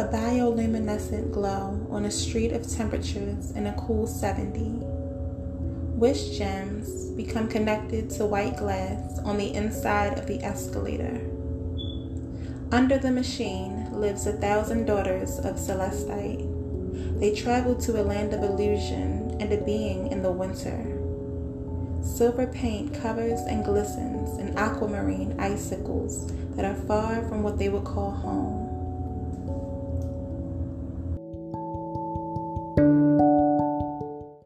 a bioluminescent glow on a street of temperatures in a cool 70. Wish gems become connected to white glass on the inside of the escalator. Under the machine lives a thousand daughters of Celestite. They travel to a land of illusion and a being in the winter. Silver paint covers and glistens in aquamarine icicles that are far from what they would call home.